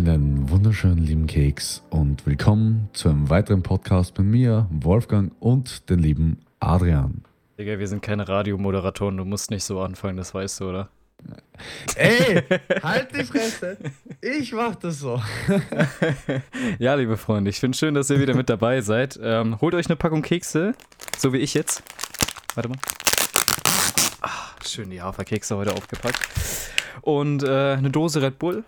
Einen wunderschönen lieben Keks und willkommen zu einem weiteren Podcast mit mir, Wolfgang und den lieben Adrian. Digga, wir sind keine Radiomoderatoren, du musst nicht so anfangen, das weißt du, oder? Ey, halt die Fresse! Ich mach das so. ja, liebe Freunde, ich finde schön, dass ihr wieder mit dabei seid. Ähm, holt euch eine Packung Kekse, so wie ich jetzt. Warte mal. Ach, schön die Haferkekse heute aufgepackt. Und äh, eine Dose Red Bull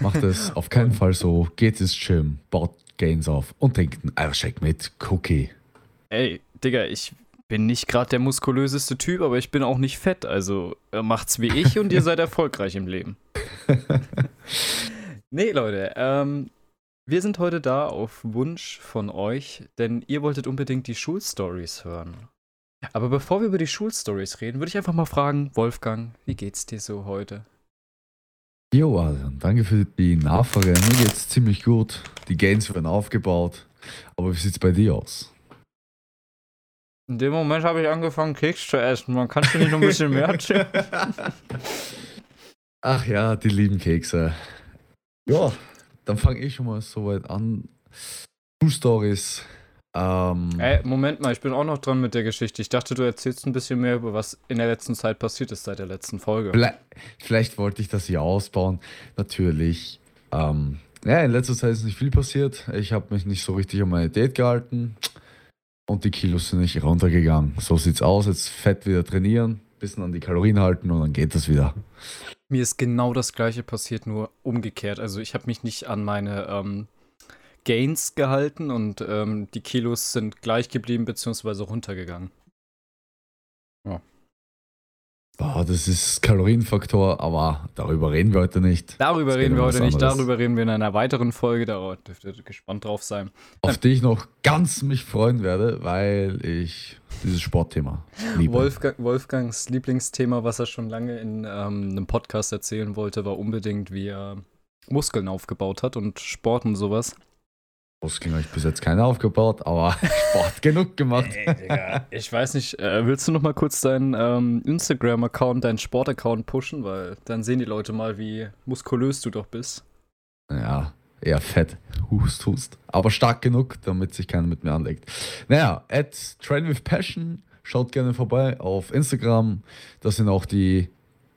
Macht es auf keinen Fall so. Geht ins Gym, baut Gains auf und trinkt einen Eiershake mit Cookie. Ey, Digga, ich bin nicht gerade der muskulöseste Typ, aber ich bin auch nicht fett. Also macht's wie ich und ihr seid erfolgreich im Leben. nee, Leute, ähm, wir sind heute da auf Wunsch von euch, denn ihr wolltet unbedingt die Schulstories hören. Aber bevor wir über die Schulstories reden, würde ich einfach mal fragen, Wolfgang, wie geht's dir so heute? Jo, Adrian, danke für die Nachfrage. Mir geht's ziemlich gut. Die Gains werden aufgebaut. Aber wie sieht's bei dir aus? In dem Moment habe ich angefangen, Keks zu essen. Man kann schon nicht noch ein bisschen mehr erzählen. Ach ja, die lieben Kekse. Ja, dann fange ich schon mal soweit an. Two Stories ähm, Ey, Moment mal, ich bin auch noch dran mit der Geschichte. Ich dachte, du erzählst ein bisschen mehr über was in der letzten Zeit passiert ist seit der letzten Folge. Vielleicht, vielleicht wollte ich das hier ausbauen. Natürlich. Ähm, ja, in letzter Zeit ist nicht viel passiert. Ich habe mich nicht so richtig an meine Date gehalten. Und die Kilos sind nicht runtergegangen. So sieht's aus. Jetzt fett wieder trainieren, bisschen an die Kalorien halten und dann geht das wieder. Mir ist genau das gleiche passiert, nur umgekehrt. Also ich habe mich nicht an meine ähm, Gains gehalten und ähm, die Kilos sind gleich geblieben bzw. runtergegangen. Ja. Boah, das ist Kalorienfaktor, aber darüber reden wir heute nicht. Darüber reden wir heute nicht, darüber reden wir in einer weiteren Folge, da dürft ihr gespannt drauf sein. Auf die ich noch ganz mich freuen werde, weil ich dieses Sportthema liebe. Wolfgang, Wolfgangs Lieblingsthema, was er schon lange in ähm, einem Podcast erzählen wollte, war unbedingt, wie er Muskeln aufgebaut hat und Sport und sowas. Muskeln habe ich bis jetzt keine aufgebaut, aber Sport genug gemacht. Ey, Digga, ich weiß nicht, äh, willst du noch mal kurz deinen ähm, Instagram-Account, deinen Sport-Account pushen? Weil dann sehen die Leute mal, wie muskulös du doch bist. Ja, eher fett. Hust, hust. Aber stark genug, damit sich keiner mit mir anlegt. Naja, at Train with Passion. Schaut gerne vorbei auf Instagram. Das sind auch die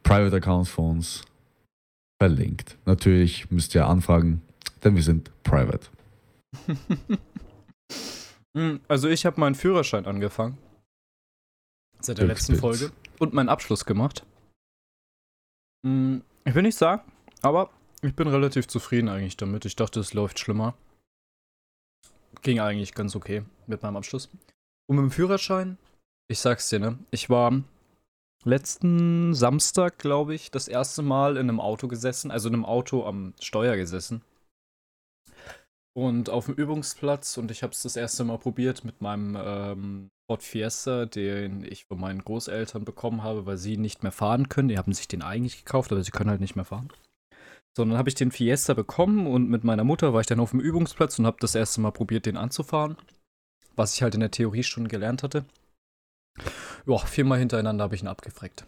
Private Accounts von uns verlinkt. Natürlich müsst ihr anfragen, denn wir sind private. Hm, also ich habe meinen Führerschein angefangen. Seit der letzten Folge. Und meinen Abschluss gemacht. Hm, ich will nicht sagen, aber ich bin relativ zufrieden eigentlich damit. Ich dachte, es läuft schlimmer. Ging eigentlich ganz okay mit meinem Abschluss. Und mit dem Führerschein, ich sag's dir, ne? Ich war letzten Samstag, glaube ich, das erste Mal in einem Auto gesessen, also in einem Auto am Steuer gesessen und auf dem Übungsplatz und ich habe es das erste Mal probiert mit meinem ähm, Ford Fiesta, den ich von meinen Großeltern bekommen habe, weil sie nicht mehr fahren können. Die haben sich den eigentlich gekauft, aber sie können halt nicht mehr fahren. Sondern habe ich den Fiesta bekommen und mit meiner Mutter war ich dann auf dem Übungsplatz und habe das erste Mal probiert, den anzufahren. Was ich halt in der Theorie schon gelernt hatte. Ja, viermal hintereinander habe ich ihn abgefreckt.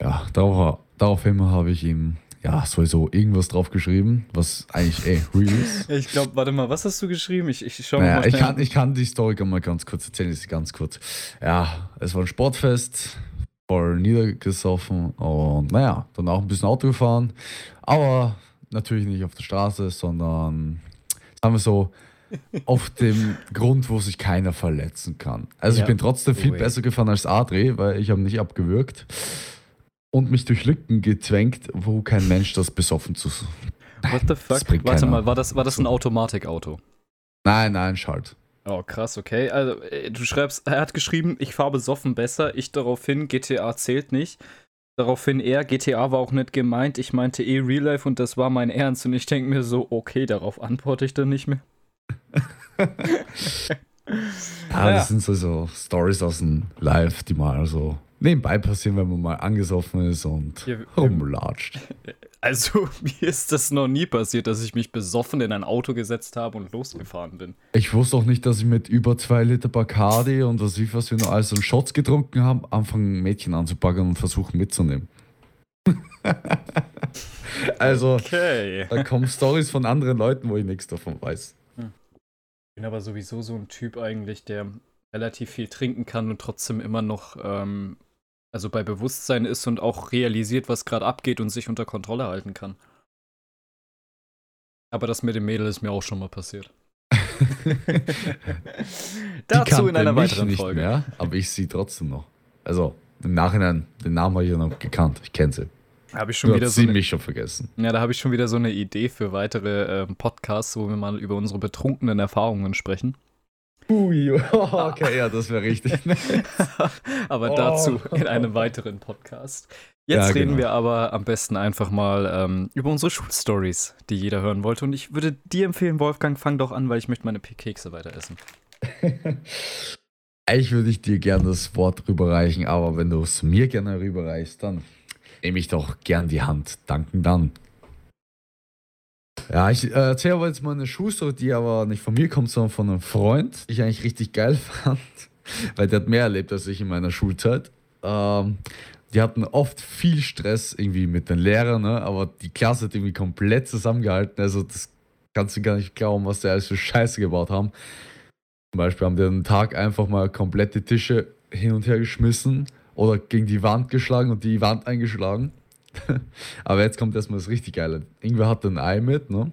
Ja, darauf, daraufhin habe ich ihm ja, sowieso irgendwas drauf geschrieben, was eigentlich ey, real ist. Ich glaube, warte mal, was hast du geschrieben? Ich, ich schau naja, mal. Ich kann, ich kann die Story mal ganz kurz erzählen, ist ganz kurz. Ja, es war ein Sportfest, voll niedergesoffen und naja, dann auch ein bisschen Auto gefahren, aber natürlich nicht auf der Straße, sondern sagen wir so, auf dem Grund, wo sich keiner verletzen kann. Also ja. ich bin trotzdem viel besser gefahren als Adri, weil ich habe nicht abgewürgt und mich durch Lücken gezwängt, wo kein Mensch das besoffen zu. What the fuck? Warte mal, war das, war das ein Automatikauto? Nein, nein, Schalt. Oh, krass, okay. Also, äh, du schreibst, er hat geschrieben, ich fahre besoffen besser. Ich daraufhin, GTA zählt nicht. Daraufhin er, GTA war auch nicht gemeint. Ich meinte eh Real Life und das war mein Ernst. Und ich denke mir so, okay, darauf antworte ich dann nicht mehr. ja, das sind so, so Stories aus dem Live, die mal so nebenbei passieren, wenn man mal angesoffen ist und ja, rumlatscht. Also, mir ist das noch nie passiert, dass ich mich besoffen in ein Auto gesetzt habe und losgefahren bin. Ich wusste auch nicht, dass ich mit über zwei Liter Bacardi und was ich was wir noch alles an Shots getrunken haben, anfangen Mädchen anzupacken und versuchen mitzunehmen. also, okay. da kommen Stories von anderen Leuten, wo ich nichts davon weiß. Ich bin aber sowieso so ein Typ eigentlich, der relativ viel trinken kann und trotzdem immer noch ähm, also bei Bewusstsein ist und auch realisiert, was gerade abgeht und sich unter Kontrolle halten kann. Aber das mit dem Mädel ist mir auch schon mal passiert. Dazu in einer weiteren nicht Folge. Mehr, aber ich sie trotzdem noch. Also im Nachhinein, den Namen habe ich ja noch gekannt. Ich kenne sie. Habe ich schon du wieder so. Sie mich schon vergessen. Ja, da habe ich schon wieder so eine Idee für weitere äh, Podcasts, wo wir mal über unsere betrunkenen Erfahrungen sprechen. Ui, okay, ja, das wäre richtig. aber dazu oh. in einem weiteren Podcast. Jetzt ja, reden genau. wir aber am besten einfach mal ähm, über unsere Schulstories, die jeder hören wollte. Und ich würde dir empfehlen, Wolfgang, fang doch an, weil ich möchte meine Kekse weiter essen. Eigentlich würde ich dir gerne das Wort rüberreichen, aber wenn du es mir gerne rüberreichst, dann nehme ich doch gern die Hand. Danken dann. Ja, ich äh, erzähle aber jetzt mal eine Schulstory, die aber nicht von mir kommt, sondern von einem Freund, die ich eigentlich richtig geil fand, weil der hat mehr erlebt als ich in meiner Schulzeit. Ähm, die hatten oft viel Stress irgendwie mit den Lehrern, ne? aber die Klasse hat irgendwie komplett zusammengehalten. Also das kannst du gar nicht glauben, was die alles für Scheiße gebaut haben. Zum Beispiel haben die einen Tag einfach mal komplette Tische hin und her geschmissen oder gegen die Wand geschlagen und die Wand eingeschlagen. Aber jetzt kommt erstmal das richtig Geile. Irgendwer hat ein Ei mit, ne?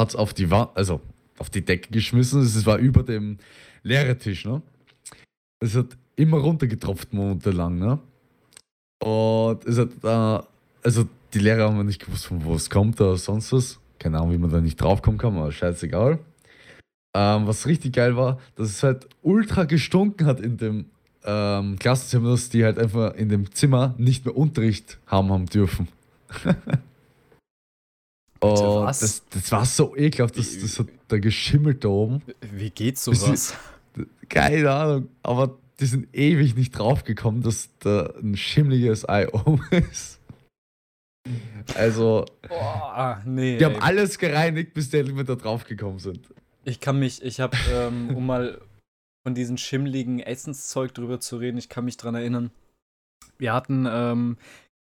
Hat es auf die Wand, also auf die Decke geschmissen. Es war über dem Lehrertisch, ne? Es hat immer runtergetropft monatelang, ne? Und es hat, äh, also die Lehrer haben nicht gewusst, von wo es kommt oder sonst was. Keine Ahnung, wie man da nicht draufkommen kann, aber scheißegal. Ähm, was richtig geil war, dass es halt ultra gestunken hat in dem ähm, Klassenzimmer, die halt einfach in dem Zimmer nicht mehr Unterricht haben haben dürfen. Und das, das war so ekelhaft, das, das hat da geschimmelt da oben. Wie geht sowas? keine Ahnung, aber die sind ewig nicht draufgekommen, dass da ein schimmliges Ei oben ist. Also, oh, nee, die ey. haben alles gereinigt, bis die endlich da draufgekommen sind. Ich kann mich, ich habe, ähm, um mal von diesem schimmligen Essenszeug drüber zu reden. Ich kann mich dran erinnern. Wir hatten, ähm,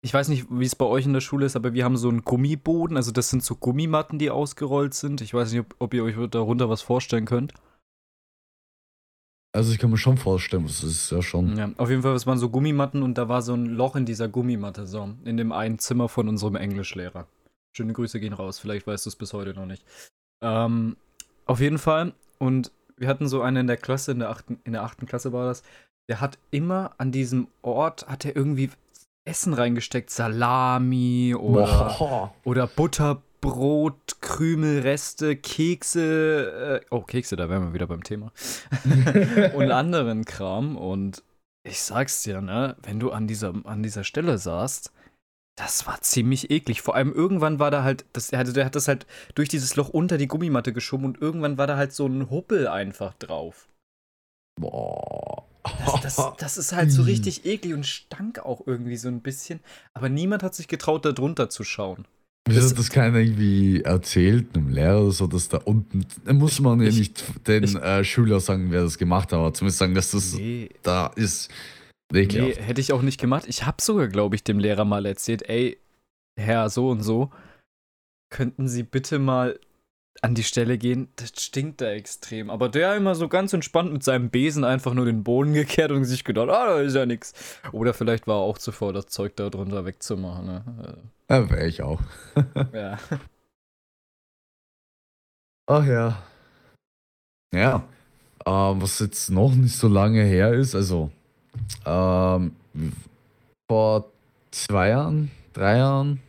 ich weiß nicht, wie es bei euch in der Schule ist, aber wir haben so einen Gummiboden. Also das sind so Gummimatten, die ausgerollt sind. Ich weiß nicht, ob, ob ihr euch darunter was vorstellen könnt. Also ich kann mir schon vorstellen, das ist ja schon. Ja, auf jeden Fall, es waren so Gummimatten und da war so ein Loch in dieser Gummimatte, so, in dem einen Zimmer von unserem Englischlehrer. Schöne Grüße gehen raus, vielleicht weißt du es bis heute noch nicht. Ähm, auf jeden Fall, und wir hatten so einen in der Klasse, in der achten, in der achten Klasse war das, der hat immer an diesem Ort, hat er irgendwie Essen reingesteckt, Salami oder, oder Butterbrot, Krümelreste, Kekse, äh, oh, Kekse, da wären wir wieder beim Thema. und anderen Kram. Und ich sag's dir, ne, wenn du an dieser, an dieser Stelle saßt, das war ziemlich eklig. Vor allem irgendwann war da halt, das, also der hat das halt durch dieses Loch unter die Gummimatte geschoben und irgendwann war da halt so ein Huppel einfach drauf. Boah. Das, das, das ist halt so richtig eklig und stank auch irgendwie so ein bisschen. Aber niemand hat sich getraut, da drunter zu schauen. Wieso hat das keiner irgendwie erzählt, einem Lehrer oder so, dass da unten, da muss man ja nicht den ich, äh, Schüler sagen, wer das gemacht hat, aber zumindest sagen, dass das nee. da ist. Nee, hätte ich auch nicht gemacht. Ich habe sogar, glaube ich, dem Lehrer mal erzählt, ey, Herr so und so, könnten Sie bitte mal an die Stelle gehen? Das stinkt da extrem. Aber der immer so ganz entspannt mit seinem Besen einfach nur den Boden gekehrt und sich gedacht, ah, da ist ja nichts. Oder vielleicht war er auch zuvor, das Zeug da drunter wegzumachen. Ne? Ja, wäre ich auch. ja. Ach ja. Ja. Ähm, was jetzt noch nicht so lange her ist, also ähm, vor zwei Jahren, drei Jahren,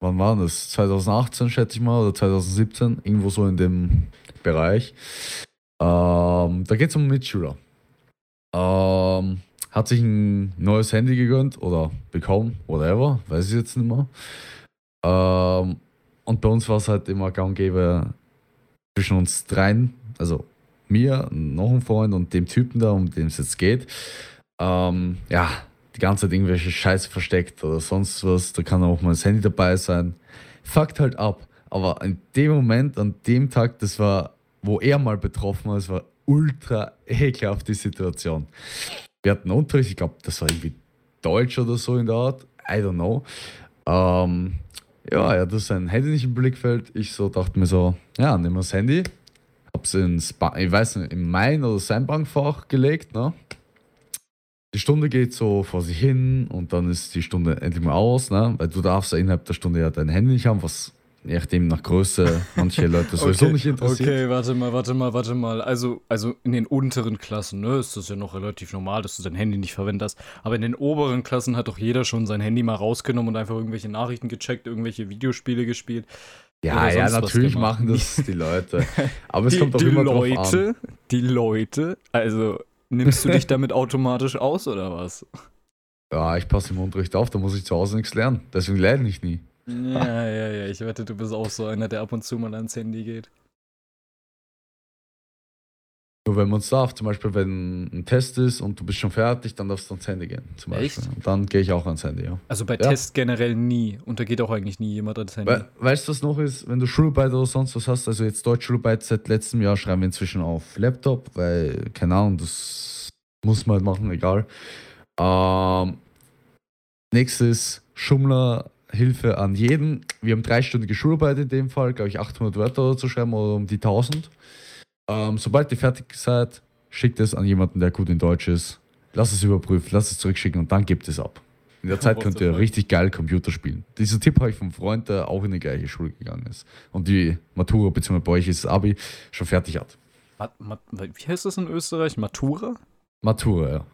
wann war das? 2018 schätze ich mal oder 2017, irgendwo so in dem Bereich. Ähm, da geht es um Mitschüler. Ähm, hat sich ein neues Handy gegönnt oder bekommen, whatever, weiß ich jetzt nicht mehr. Ähm, und bei uns war es halt immer gang gäbe zwischen uns dreien, also mir, noch ein Freund und dem Typen da, um den es jetzt geht, ähm, ja, die ganze Zeit irgendwelche Scheiße versteckt oder sonst was. Da kann auch mal das Handy dabei sein. Fuckt halt ab. Aber in dem Moment, an dem Tag, das war, wo er mal betroffen war, es war ultra ekelhaft die Situation. Wir hatten Unterricht, ich glaube, das war irgendwie Deutsch oder so in der Art. I don't know. Ähm, ja, er hat sein Handy nicht im Blickfeld. Ich so dachte mir so, ja, nehmen wir das Handy. Hab's ins, ba ich weiß nicht, in mein oder sein Bankfach gelegt, ne? Die Stunde geht so vor sich hin und dann ist die Stunde endlich mal aus, ne? Weil du darfst ja innerhalb der Stunde ja dein Handy nicht haben, was je nachdem nach Größe manche Leute sowieso okay, nicht interessiert. Okay, warte mal, warte mal, warte mal. Also, also in den unteren Klassen, ne, ist das ja noch relativ normal, dass du dein Handy nicht verwendest. Aber in den oberen Klassen hat doch jeder schon sein Handy mal rausgenommen und einfach irgendwelche Nachrichten gecheckt, irgendwelche Videospiele gespielt. Ja, ja, natürlich machen das die Leute. Aber es die, kommt doch die immer Leute, drauf an. Die Leute, also nimmst du dich damit automatisch aus oder was? Ja, ich passe im Unterricht auf, da muss ich zu Hause nichts lernen. Deswegen lerne ich nie. Ja, ja, ja, ich wette, du bist auch so einer, der ab und zu mal ans Handy geht. Nur wenn man es darf, zum Beispiel wenn ein Test ist und du bist schon fertig, dann darfst du ans Handy gehen. Zum Beispiel. Echt? Und dann gehe ich auch ans Handy, ja. Also bei Ja. Tests generell nie. Und da geht auch eigentlich nie jemand ans Handy. We weißt du, was noch ist, wenn du Schularbeit oder sonst was hast? Also jetzt Deutschschularbeit seit letztem Jahr schreiben wir inzwischen auf Laptop, weil, keine Ahnung, das muss man halt machen, egal. Ähm, nächstes Schummler Hilfe an jeden. Wir haben dreistündige Schularbeit in dem Fall, glaube ich 800 Wörter zu schreiben oder um die 1000. Ähm, sobald ihr fertig seid, schickt es an jemanden, der gut in Deutsch ist. Lass es überprüfen, lass es zurückschicken und dann gebt es ab. In der Zeit könnt ihr richtig geil Computer spielen. Diesen Tipp habe ich vom Freund, der auch in die gleiche Schule gegangen ist. Und die Matura, beziehungsweise bei euch ist das Abi, schon fertig hat. Ma Ma wie heißt das in Österreich? Matura? Matura, ja.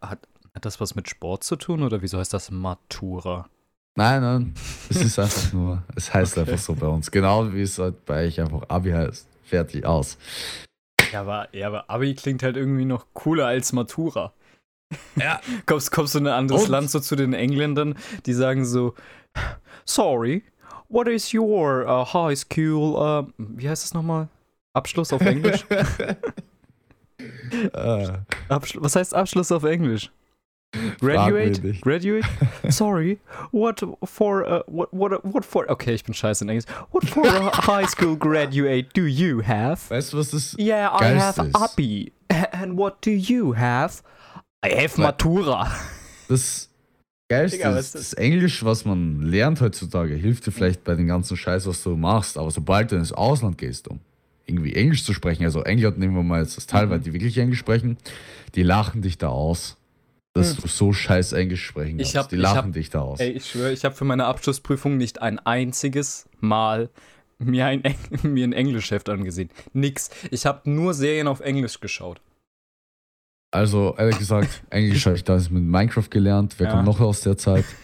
Hat, hat das was mit Sport zu tun oder wieso heißt das Matura? Nein, nein, es ist einfach nur, es heißt Okay. einfach so bei uns. Genau wie es halt bei euch einfach Abi heißt. Fertig, aus. Ja aber, ja, aber Abi klingt halt irgendwie noch cooler als Matura. Ja. kommst, kommst du in ein anderes Und? Land so zu den Engländern, die sagen so, sorry, what is your uh, high school, uh, wie heißt das nochmal? Abschluss auf Englisch? Abschlu was heißt Abschluss auf Englisch? Graduate? Graduate? Sorry, what for, uh, what, what, what for, okay, ich bin scheiße in Englisch. What for a high school graduate do you have? weißt du, was das Yeah, I have ist? Abi. And what do you have? I have Matura. Das Geilste Digga, ist, das? Englisch, was man lernt heutzutage, hilft dir vielleicht bei den ganzen Scheiß, was du machst. Aber sobald du ins Ausland gehst, um irgendwie Englisch zu sprechen, also England nehmen wir mal jetzt das Teil, Mhm. weil die wirklich Englisch sprechen, die lachen dich da aus, dass Mhm. du so scheiß Englisch sprechen Ich kannst. hab- die ich lachen hab- dich da aus. Ey, ich schwöre, ich habe für meine Abschlussprüfung nicht ein einziges Mal mir ein, Eng mir ein Englischheft angesehen. Nix. Ich habe nur Serien auf Englisch geschaut. Also, ehrlich gesagt, Englisch habe ich damals mit Minecraft gelernt. Wer Ja. kommt noch aus der Zeit?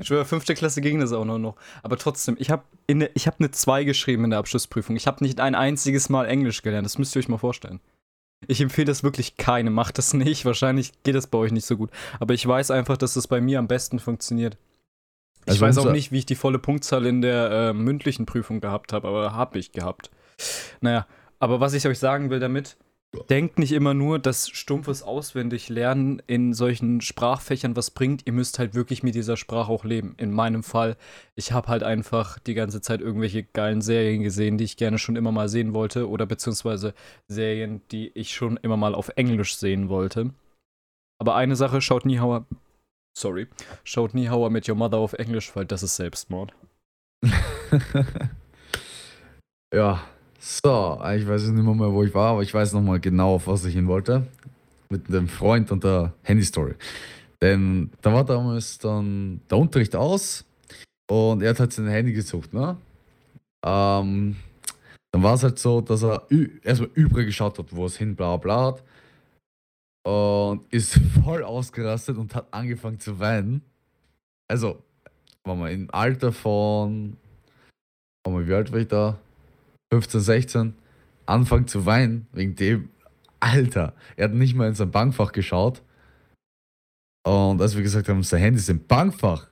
Ich schwöre, fünfte Klasse ging das auch noch. noch. Aber trotzdem, ich habe hab eine 2 geschrieben in der Abschlussprüfung. Ich habe nicht ein einziges Mal Englisch gelernt. Das müsst ihr euch mal vorstellen. Ich empfehle das wirklich keinem. Macht das nicht. Wahrscheinlich geht das bei euch nicht so gut. Aber ich weiß einfach, dass das bei mir am besten funktioniert. Ich Also weiß auch nicht, wie ich die volle Punktzahl in der äh, mündlichen Prüfung gehabt habe, aber habe ich gehabt. Naja, aber was ich euch sagen will damit, denkt nicht immer nur, dass stumpfes Auswendiglernen in solchen Sprachfächern was bringt. Ihr müsst halt wirklich mit dieser Sprache auch leben. In meinem Fall, ich habe halt einfach die ganze Zeit irgendwelche geilen Serien gesehen, die ich gerne schon immer mal sehen wollte oder beziehungsweise Serien, die ich schon immer mal auf Englisch sehen wollte. Aber eine Sache, schaut nie I- Sorry. Schaut nie I Met Your Mother auf Englisch, weil das ist Selbstmord. ja, so, ich weiß nicht mehr, mehr, wo ich war, aber ich weiß noch mal genau, auf was ich hin wollte. Mit dem Freund und der Handy-Story. Denn da war damals dann der Unterricht aus und er hat halt sein Handy gesucht, ne? Ähm, dann war es halt so, dass er erstmal übrig geschaut hat, wo es hin, bla bla hat. Und ist voll ausgerastet und hat angefangen zu weinen. Also, war mal im Alter von. Wie alt war ich da? 15, 16. Anfangen zu weinen wegen dem. Alter, er hat nicht mal in sein Bankfach geschaut. Und als wir gesagt haben, sein Handy ist im Bankfach.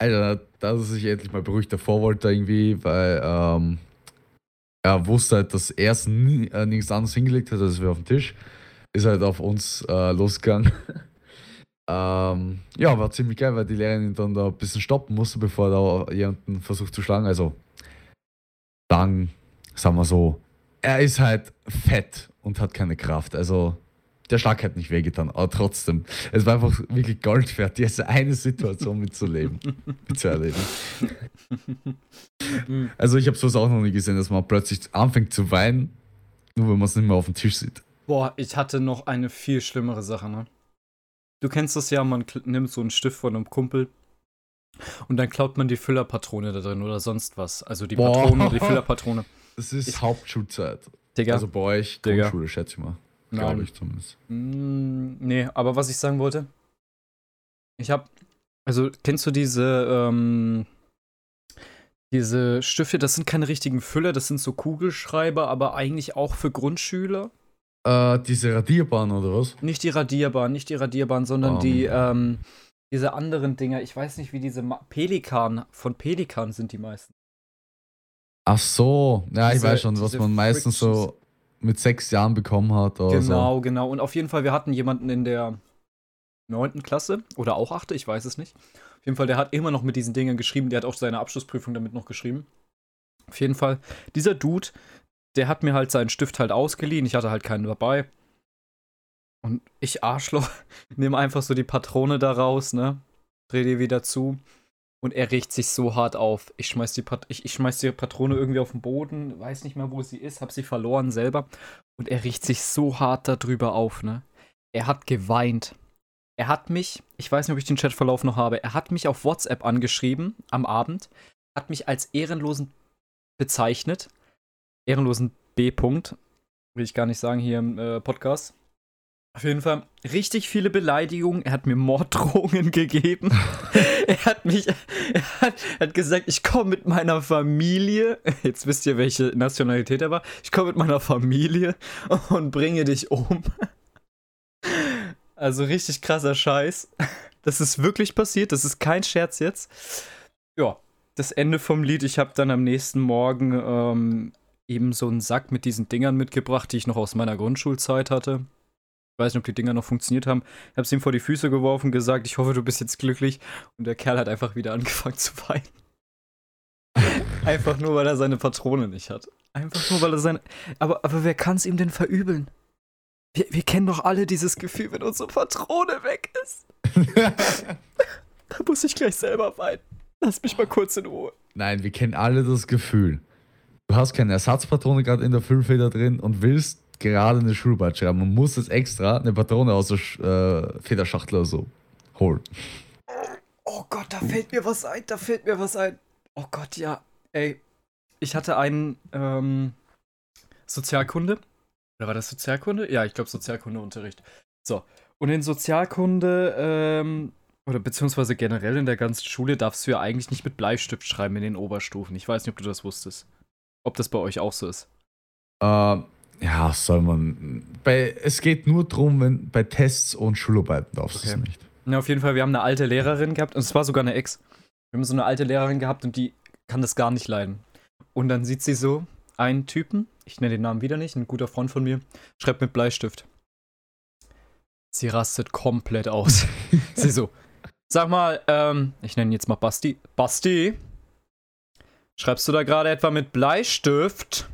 Alter, da hat er sich endlich mal beruhigt davor wollte irgendwie, weil ähm, er wusste halt, dass er es äh, nichts anderes hingelegt hat, als wir auf dem Tisch. Ist halt auf uns äh, losgegangen. ähm, ja, war ziemlich geil, weil die Lehrerin ihn dann da ein bisschen stoppen musste, bevor er da jemanden versucht zu schlagen. Also, dann, sagen wir so, er ist halt fett und hat keine Kraft. Also, der Schlag hat nicht wehgetan, aber trotzdem. Es war einfach wirklich Gold wert, diese eine Situation mitzuleben, mitzuerleben. also ich habe sowas auch noch nie gesehen, dass man plötzlich anfängt zu weinen, nur wenn man es nicht mehr auf dem Tisch sieht. Boah, ich hatte noch eine viel schlimmere Sache, ne? Du kennst das ja, man nimmt so einen Stift von einem Kumpel und dann klaut man die Füllerpatrone da drin oder sonst was. Also die Boah. Patrone die Füllerpatrone. Das ist ich, Hauptschulzeit. Digga. Also bei euch Grundschule, schätze ich mal. Glaube ich zumindest. Mm, nee, aber was ich sagen wollte, ich habe, also kennst du diese, ähm, diese Stifte, das sind keine richtigen Füller, das sind so Kugelschreiber, aber eigentlich auch für Grundschüler. Äh, diese Radierbahn oder was? Nicht die Radierbahn, nicht die Radierbahn, sondern um. die, ähm, diese anderen Dinger. Ich weiß nicht, wie diese Ma Pelikan, von Pelikan sind die meisten. Ach so, ja, diese, ich weiß schon, was man meistens so mit sechs Jahren bekommen hat. genau, so. genau. Und auf jeden Fall, wir hatten jemanden in der neunten Klasse oder auch achte, ich weiß es nicht. Auf jeden Fall, der hat immer noch mit diesen Dingen geschrieben. Der hat auch seine Abschlussprüfung damit noch geschrieben. Auf jeden Fall, dieser Dude, der hat mir halt seinen Stift halt ausgeliehen. Ich hatte halt keinen dabei. Und ich Arschloch, nehme einfach so die Patrone da raus, ne? Dreh die wieder zu. Und er regt sich so hart auf. Ich schmeiß, die Pat ich, ich schmeiß die Patrone irgendwie auf den Boden, weiß nicht mehr, wo sie ist, hab sie verloren selber. Und er riecht sich so hart darüber auf, ne? Er hat geweint. Er hat mich, ich weiß nicht, ob ich den Chatverlauf noch habe, er hat mich auf WhatsApp angeschrieben am Abend, hat mich als ehrenlosen bezeichnet. Ehrenlosen B. -Punkt, will ich gar nicht sagen hier im äh, Podcast. Auf jeden Fall richtig viele Beleidigungen. Er hat mir Morddrohungen gegeben. er hat mich, er hat, hat gesagt, ich komme mit meiner Familie. Jetzt wisst ihr, welche Nationalität er war. Ich komme mit meiner Familie und bringe dich um. Also richtig krasser Scheiß. Das ist wirklich passiert. Das ist kein Scherz jetzt. Ja, das Ende vom Lied. Ich habe dann am nächsten Morgen ähm, eben so einen Sack mit diesen Dingern mitgebracht, die ich noch aus meiner Grundschulzeit hatte. Ich weiß nicht, ob die Dinger noch funktioniert haben. Ich habe es ihm vor die Füße geworfen, gesagt, ich hoffe, du bist jetzt glücklich. Und der Kerl hat einfach wieder angefangen zu weinen. einfach nur, weil er seine Patrone nicht hat. Einfach nur, weil er seine. Aber, aber wer kann es ihm denn verübeln? Wir, wir kennen doch alle dieses Gefühl, wenn unsere Patrone weg ist. da muss ich gleich selber weinen. Lass mich mal kurz in Ruhe. Nein, wir kennen alle das Gefühl. Du hast keine Ersatzpatrone gerade in der Füllfeder drin und willst gerade eine Schulbad schreiben. Man muss jetzt extra eine Patrone aus der äh, Federschachtel oder so holen. Oh Gott, da fällt mir was ein, da fällt mir was ein. Oh Gott, ja. Ey, ich hatte einen ähm, Sozialkunde. Oder war das Sozialkunde? Ja, ich glaube Sozialkundeunterricht. So. Und in Sozialkunde, ähm, oder beziehungsweise generell in der ganzen Schule, darfst du ja eigentlich nicht mit Bleistift schreiben in den Oberstufen. Ich weiß nicht, ob du das wusstest. Ob das bei euch auch so ist. Äh, ja, soll man. Bei, es geht nur darum, wenn bei Tests und Schularbeiten darfst du okay. es nicht. Ja, auf jeden Fall, wir haben eine alte Lehrerin gehabt, und es war sogar eine Ex. Wir haben so eine alte Lehrerin gehabt und die kann das gar nicht leiden. Und dann sieht sie so einen Typen, ich nenne den Namen wieder nicht, ein guter Freund von mir, schreibt mit Bleistift. Sie rastet komplett aus. sie so, sag mal, ähm, ich nenne ihn jetzt mal Basti. Basti, schreibst du da gerade etwa mit Bleistift?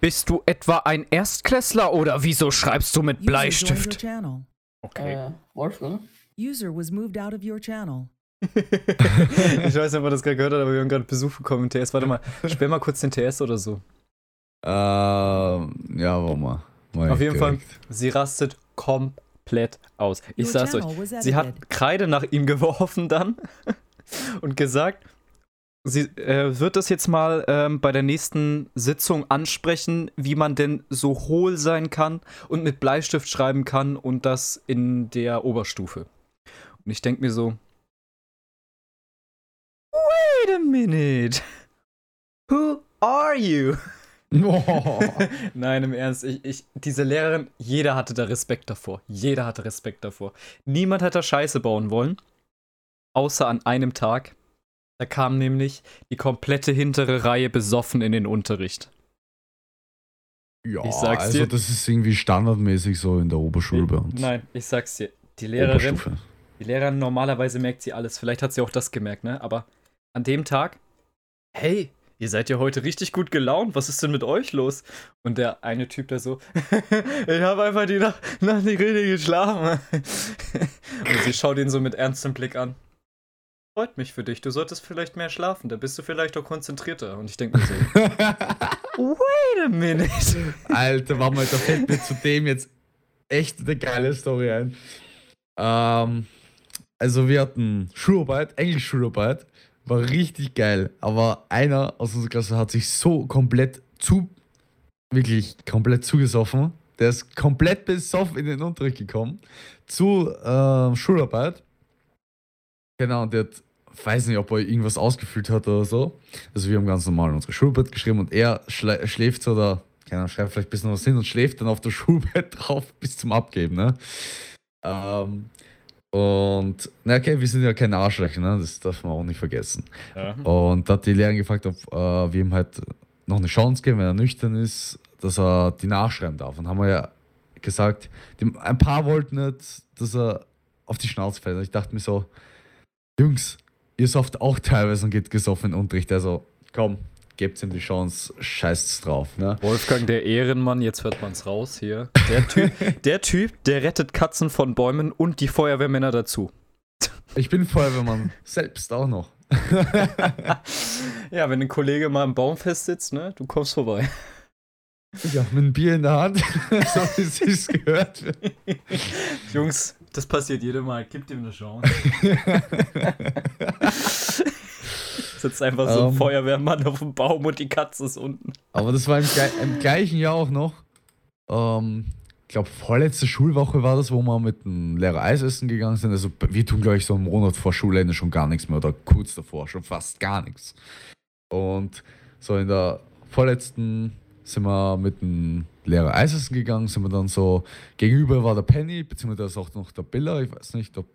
Bist du etwa ein Erstklässler oder wieso schreibst du mit Bleistift? Okay. Äh, Wolfgang? User was moved out of your channel. ich weiß nicht, ob man das gerade gehört hat, aber wir haben gerade Besuch bekommen im TS. Warte mal, sperr mal kurz den TS oder so. Ähm, ja, warte mal. mal Auf jeden direkt. Fall, sie rastet komplett aus. Ich sag's euch, sie hat Kreide nach ihm geworfen dann und gesagt, Sie äh, wird das jetzt mal ähm, bei der nächsten Sitzung ansprechen, wie man denn so hohl sein kann und mit Bleistift schreiben kann und das in der Oberstufe. Und ich denke mir so, wait a minute, who are you? Oh. Nein, im Ernst, ich, ich, diese Lehrerin, jeder hatte da Respekt davor. Jeder hatte Respekt davor. Niemand hat da Scheiße bauen wollen. Außer an einem Tag. Da kam nämlich die komplette hintere Reihe besoffen in den Unterricht. Ja, ich sag's also dir, das ist irgendwie standardmäßig so in der Oberschule bei uns. Nein, ich sag's dir. Die Lehrerin, die Lehrerin normalerweise merkt sie alles. Vielleicht hat sie auch das gemerkt, ne? Aber an dem Tag, hey, ihr seid ja heute richtig gut gelaunt, was ist denn mit euch los? Und der eine Typ da so, ich habe einfach die Nacht, Nacht nicht richtig geschlafen. Und sie schaut ihn so mit ernstem Blick an. Freut mich für dich, du solltest vielleicht mehr schlafen, da bist du vielleicht auch konzentrierter. Und ich denke mir so, wait a minute. Alter, warte mal, da fällt mir zu dem jetzt echt eine geile Story ein. Ähm, also wir hatten Schularbeit, Englisch-Schularbeit, war richtig geil. Aber einer aus unserer Klasse hat sich so komplett zu, wirklich komplett zugesoffen. Der ist komplett besoffen in den Unterricht gekommen zu äh, Schularbeit. Genau, und der hat, weiß nicht, ob er irgendwas ausgefüllt hat oder so. Also wir haben ganz normal unsere Schularbeit geschrieben und er schläft so da, keine Ahnung, schreibt vielleicht ein bisschen was hin und schläft dann auf der Schulbett drauf bis zum Abgeben, ne? Ähm, und, na okay, wir sind ja keine Arschlöcher, ne? das darf man auch nicht vergessen. Ja. Und da hat die Lehrerin gefragt, ob äh, wir ihm halt noch eine Chance geben, wenn er nüchtern ist, dass er die nachschreiben darf. Und haben wir ja gesagt, die, ein paar wollten nicht, dass er auf die Schnauze fällt. Und ich dachte mir so, Jungs, ihr sofft auch teilweise und geht gesoffen in den Unterricht. Also komm, gebt ihm die Chance, scheißt's drauf. Ne? Wolfgang, der Ehrenmann, jetzt hört man's raus hier. Der typ, der typ, der rettet Katzen von Bäumen und die Feuerwehrmänner dazu. Ich bin Feuerwehrmann, selbst auch noch. ja, wenn ein Kollege mal im Baum festsitzt, ne, du kommst vorbei. Ja, mit einem Bier in der Hand, so wie es gehört. Jungs, das passiert jedes Mal, gib ihm eine Chance. Sitzt einfach so ein um, ähm. Feuerwehrmann auf dem Baum und die Katze ist unten. Aber das war im, im gleichen Jahr auch noch. Ähm, ich glaube, vorletzte Schulwoche war das, wo wir mit dem Lehrer Eis essen gegangen sind. Also wir tun, glaube ich, so einen Monat vor Schulende schon gar nichts mehr oder kurz davor, schon fast gar nichts. Und so in der vorletzten sind wir mit dem Lehrer Eis essen gegangen, sind wir dann so, gegenüber war der Penny, beziehungsweise auch noch der Billa, ich weiß nicht, ob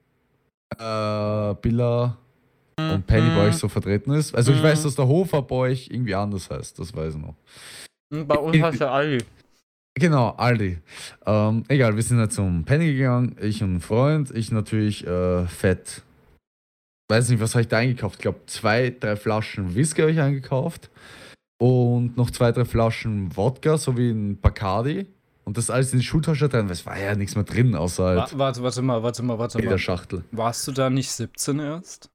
äh, Billa und Penny bei euch so vertreten ist. Also ich weiß, mhm. dass der Hofer bei euch irgendwie anders heißt, das weiß ich noch. Bei uns heißt er Aldi. Genau, Aldi. Ähm, egal, wir sind halt zum Penny gegangen, ich und ein Freund, ich natürlich äh, fett. Weiß nicht, was habe ich da eingekauft? Ich glaube, zwei, drei Flaschen Whisky habe ich eingekauft und noch zwei, drei Flaschen Wodka sowie ein Bacardi. Und das alles in die Schultasche drin, weil es war ja nichts mehr drin, außer halt. Warte, warte mal, warte mal, warte mal. In der Schachtel. Warst du da nicht 17 erst?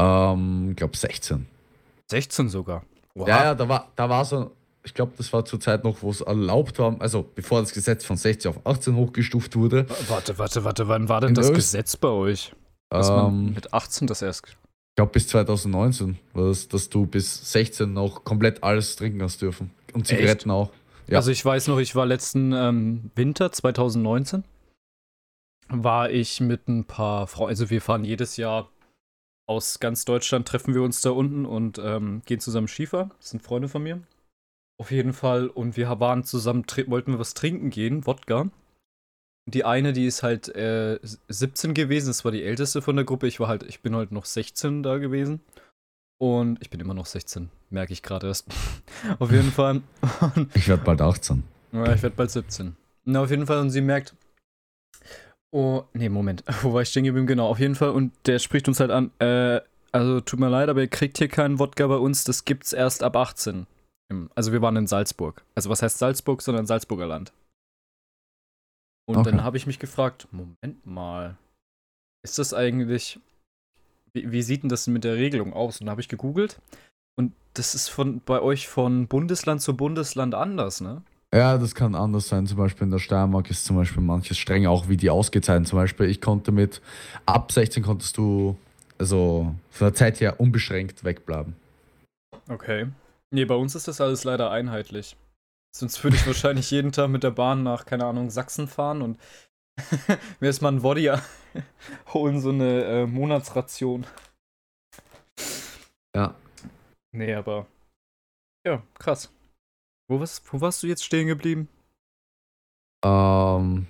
Ähm, ich glaube 16. 16 sogar. Wow. Ja, ja, da war, da war so, ich glaube, das war zur Zeit noch, wo es erlaubt war, also bevor das Gesetz von 16 auf 18 hochgestuft wurde. Warte, warte, warte, wann war denn das Öst Gesetz bei euch? Dass ähm, man mit 18 das erst. Ich glaube, bis 2019 war das, dass du bis 16 noch komplett alles trinken hast dürfen. Und Zigaretten Echt? auch. Ja. Also ich weiß noch, ich war letzten ähm, Winter 2019, war ich mit ein paar Freunden, also wir fahren jedes Jahr aus ganz Deutschland treffen wir uns da unten und ähm, gehen zusammen Skifahren. Das sind Freunde von mir. Auf jeden Fall. Und wir waren zusammen, wollten wir was trinken gehen, Wodka. Die eine, die ist halt äh, 17 gewesen, das war die älteste von der Gruppe. Ich war halt, ich bin halt noch 16 da gewesen. Und ich bin immer noch 16, merke ich gerade erst. auf jeden Fall. ich werde bald 18. Ja, ich werde bald 17. Na, auf jeden Fall. Und sie merkt, Oh, nee, Moment. Wo war ich stehen geblieben? Genau, auf jeden Fall. Und der spricht uns halt an, äh, also tut mir leid, aber ihr kriegt hier keinen Wodka bei uns, das gibt's erst ab 18. Also wir waren in Salzburg. Also was heißt Salzburg, sondern Salzburger Land. Und okay. dann habe ich mich gefragt, Moment mal, ist das eigentlich, wie, wie, sieht denn das mit der Regelung aus? Und da habe ich gegoogelt und das ist von bei euch von Bundesland zu Bundesland anders, ne? Ja, das kann anders sein. Zum Beispiel in der Steiermark ist zum Beispiel manches streng, auch wie die Ausgezeichneten. Zum Beispiel, ich konnte mit ab 16 konntest du, also von der Zeit her unbeschränkt wegbleiben. Okay. Nee, bei uns ist das alles leider einheitlich. Sonst würde ich wahrscheinlich jeden Tag mit der Bahn nach, keine Ahnung, Sachsen fahren und mir erstmal ein Woddy holen, so eine äh, Monatsration. Ja. Nee, aber. Ja, krass. Wo, was, wo warst du jetzt stehen geblieben? Ähm.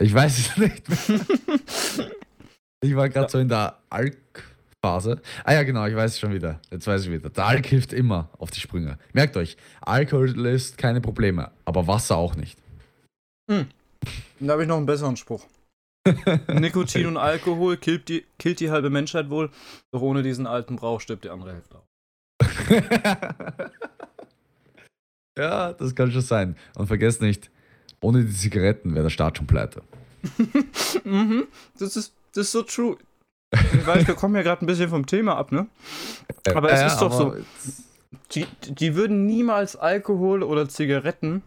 Ich weiß es nicht. ich war gerade ja. so in der Alk-Phase. Ah ja, genau, ich weiß es schon wieder. Jetzt weiß ich wieder. Der Alk hilft immer auf die Sprünge. Merkt euch, Alkohol löst keine Probleme, aber Wasser auch nicht. Hm. Da habe ich noch einen besseren Spruch. Nikotin und Alkohol killt die, killt die halbe Menschheit wohl, doch ohne diesen alten Brauch stirbt die andere Hälfte auch. ja, das kann schon sein. Und vergesst nicht, ohne die Zigaretten wäre der Staat schon pleite. mhm, das ist, das ist so true. Ich weiß, wir kommen ja gerade ein bisschen vom Thema ab, ne? Äh, aber es äh, ist doch so. Die, die würden niemals Alkohol oder Zigaretten,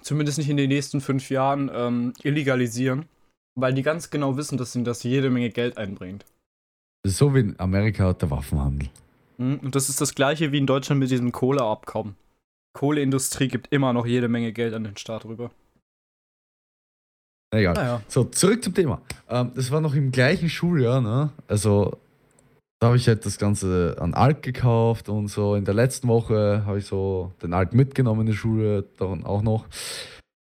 zumindest nicht in den nächsten fünf Jahren, ähm, illegalisieren, weil die ganz genau wissen, dass ihnen das jede Menge Geld einbringt. So wie in Amerika hat der Waffenhandel. Mhm, und das ist das gleiche wie in Deutschland mit diesem Kohleabkommen. Kohleindustrie gibt immer noch jede Menge Geld an den Staat rüber. Egal. Naja. So, zurück zum Thema. Ähm, das war noch im gleichen Schuljahr, ne? Also, da habe ich halt das Ganze an Alk gekauft und so. In der letzten Woche habe ich so den Alk mitgenommen in die Schule, dann auch noch.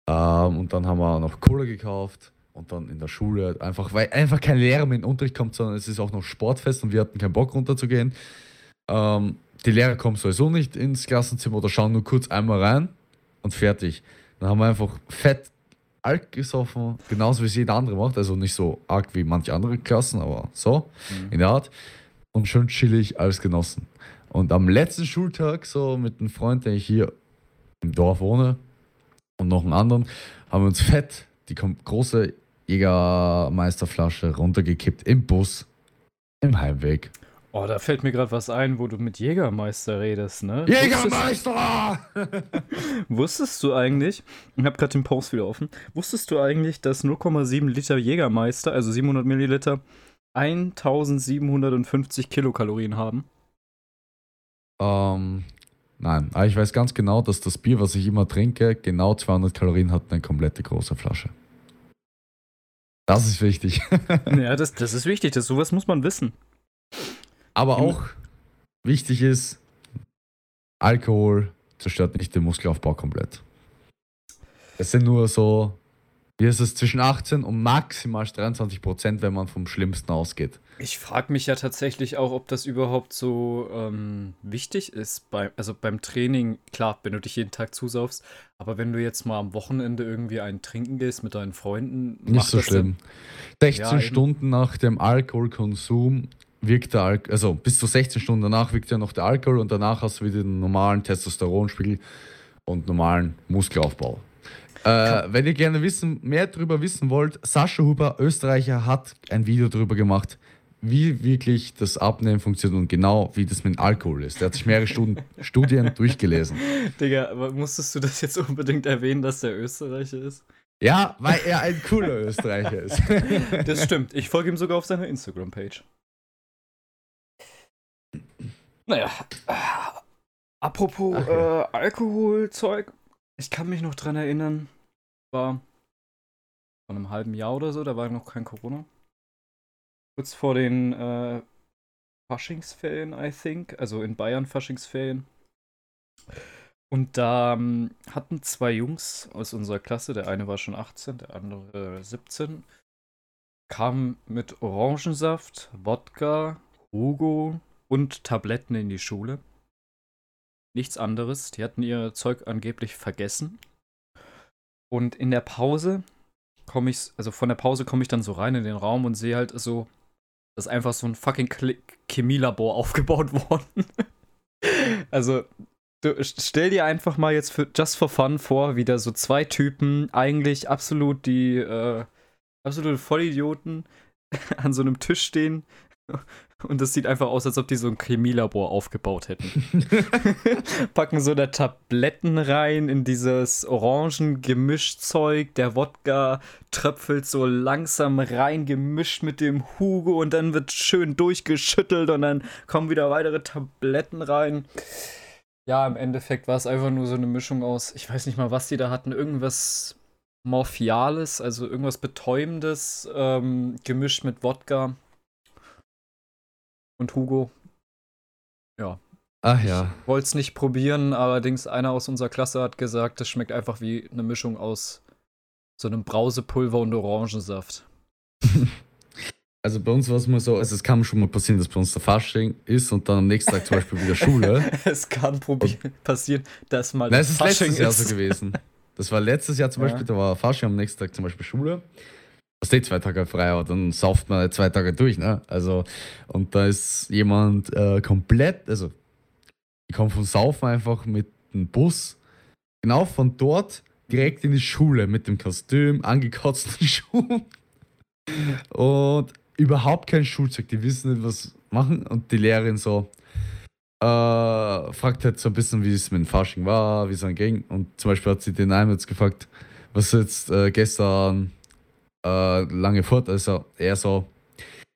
Ähm, und dann haben wir noch Cola gekauft und dann in der Schule einfach, weil einfach kein Lehrer mehr in den Unterricht kommt, sondern es ist auch noch Sportfest und wir hatten keinen Bock runterzugehen. Ähm, die Lehrer kommen sowieso nicht ins Klassenzimmer oder schauen nur kurz einmal rein und fertig. Dann haben wir einfach fett Alk gesoffen, genauso wie es jeder andere macht. Also nicht so arg wie manche andere Klassen, aber so mhm. in der Art. Und schön chillig alles genossen. Und am letzten Schultag, so mit einem Freund, der ich hier im Dorf wohne, und noch einen anderen, haben wir uns fett die große Jägermeisterflasche runtergekippt im Bus, im Heimweg. Oh, da fällt mir gerade was ein, wo du mit Jägermeister redest, ne? Jägermeister! Wusstest, wusstest du eigentlich, ich habe gerade den Post wieder offen, wusstest du eigentlich, dass 0,7 Liter Jägermeister, also 700 Milliliter, 1750 Kilokalorien haben? Ähm, nein, aber ich weiß ganz genau, dass das Bier, was ich immer trinke, genau 200 Kalorien hat, eine komplette große Flasche. Das ist wichtig. ja, das, das ist wichtig, das, sowas muss man wissen. Aber auch wichtig ist, Alkohol zerstört nicht den Muskelaufbau komplett. Es sind nur so, wie ist es, zwischen 18 und maximal 23 Prozent, wenn man vom Schlimmsten ausgeht. Ich frage mich ja tatsächlich auch, ob das überhaupt so ähm, wichtig ist. Bei, also beim Training, klar, wenn du dich jeden Tag zusaufst, aber wenn du jetzt mal am Wochenende irgendwie einen trinken gehst mit deinen Freunden. Nicht so schlimm. 16 ja, Stunden nach dem Alkoholkonsum wirkt der Alkohol, also bis zu 16 Stunden danach wirkt ja noch der Alkohol und danach hast du wieder den normalen Testosteronspiegel und normalen Muskelaufbau. Äh, wenn ihr gerne wissen, mehr darüber wissen wollt, Sascha Huber, Österreicher, hat ein Video darüber gemacht, wie wirklich das Abnehmen funktioniert und genau wie das mit Alkohol ist. Er hat sich mehrere Stunden, Studien durchgelesen. Digga, aber musstest du das jetzt unbedingt erwähnen, dass der Österreicher ist? Ja, weil er ein cooler Österreicher ist. Das stimmt. Ich folge ihm sogar auf seiner Instagram-Page. Naja, apropos ja. äh, Alkoholzeug, ich kann mich noch dran erinnern, war vor einem halben Jahr oder so, da war noch kein Corona. Kurz vor den äh, Faschingsferien, I think, also in Bayern Faschingsferien. Und da ähm, hatten zwei Jungs aus unserer Klasse, der eine war schon 18, der andere äh, 17, kamen mit Orangensaft, Wodka, Hugo und Tabletten in die Schule. Nichts anderes. Die hatten ihr Zeug angeblich vergessen. Und in der Pause komme ich, also von der Pause komme ich dann so rein in den Raum und sehe halt so, dass einfach so ein fucking Chemielabor aufgebaut worden. also, du, stell dir einfach mal jetzt für Just for Fun vor, wie da so zwei Typen eigentlich absolut die, äh, absolute Vollidioten an so einem Tisch stehen und das sieht einfach aus, als ob die so ein Chemielabor aufgebaut hätten. Packen so da Tabletten rein in dieses Orangen-Gemischzeug. Der Wodka tröpfelt so langsam rein, gemischt mit dem Hugo und dann wird schön durchgeschüttelt und dann kommen wieder weitere Tabletten rein. Ja, im Endeffekt war es einfach nur so eine Mischung aus, ich weiß nicht mal, was die da hatten, irgendwas Morphiales, also irgendwas Betäubendes, ähm, gemischt mit Wodka und Hugo. Ja. Ach ja. Ich wollte es nicht probieren, allerdings einer aus unserer Klasse hat gesagt, das schmeckt einfach wie eine Mischung aus so einem Brausepulver und Orangensaft. Also bei uns war es mal so, also es kann schon mal passieren, dass bei uns der Fasching ist und dann am nächsten Tag zum Beispiel wieder Schule. es kann passieren, dass mal Nein, ist Fasching letztes Jahr so gewesen. Das war letztes Jahr zum ja. Beispiel, da war Fasching am nächsten Tag zum Beispiel Schule hast eh zwei Tage frei, aber dann sauft man zwei Tage durch, ne? Also, und da ist jemand äh, komplett, also Ich komme von Saufen einfach mit dem Bus, genau von dort direkt in die Schule mit dem Kostüm, angekotzten Schuhen und überhaupt kein Schulzeug. Die wissen nicht, was machen und die Lehrerin so äh, fragt halt so ein bisschen, wie es mit dem Fasching war, wie es anging und zum Beispiel hat sie den einen jetzt gefragt, was jetzt äh, gestern äh, lange fort, also er so,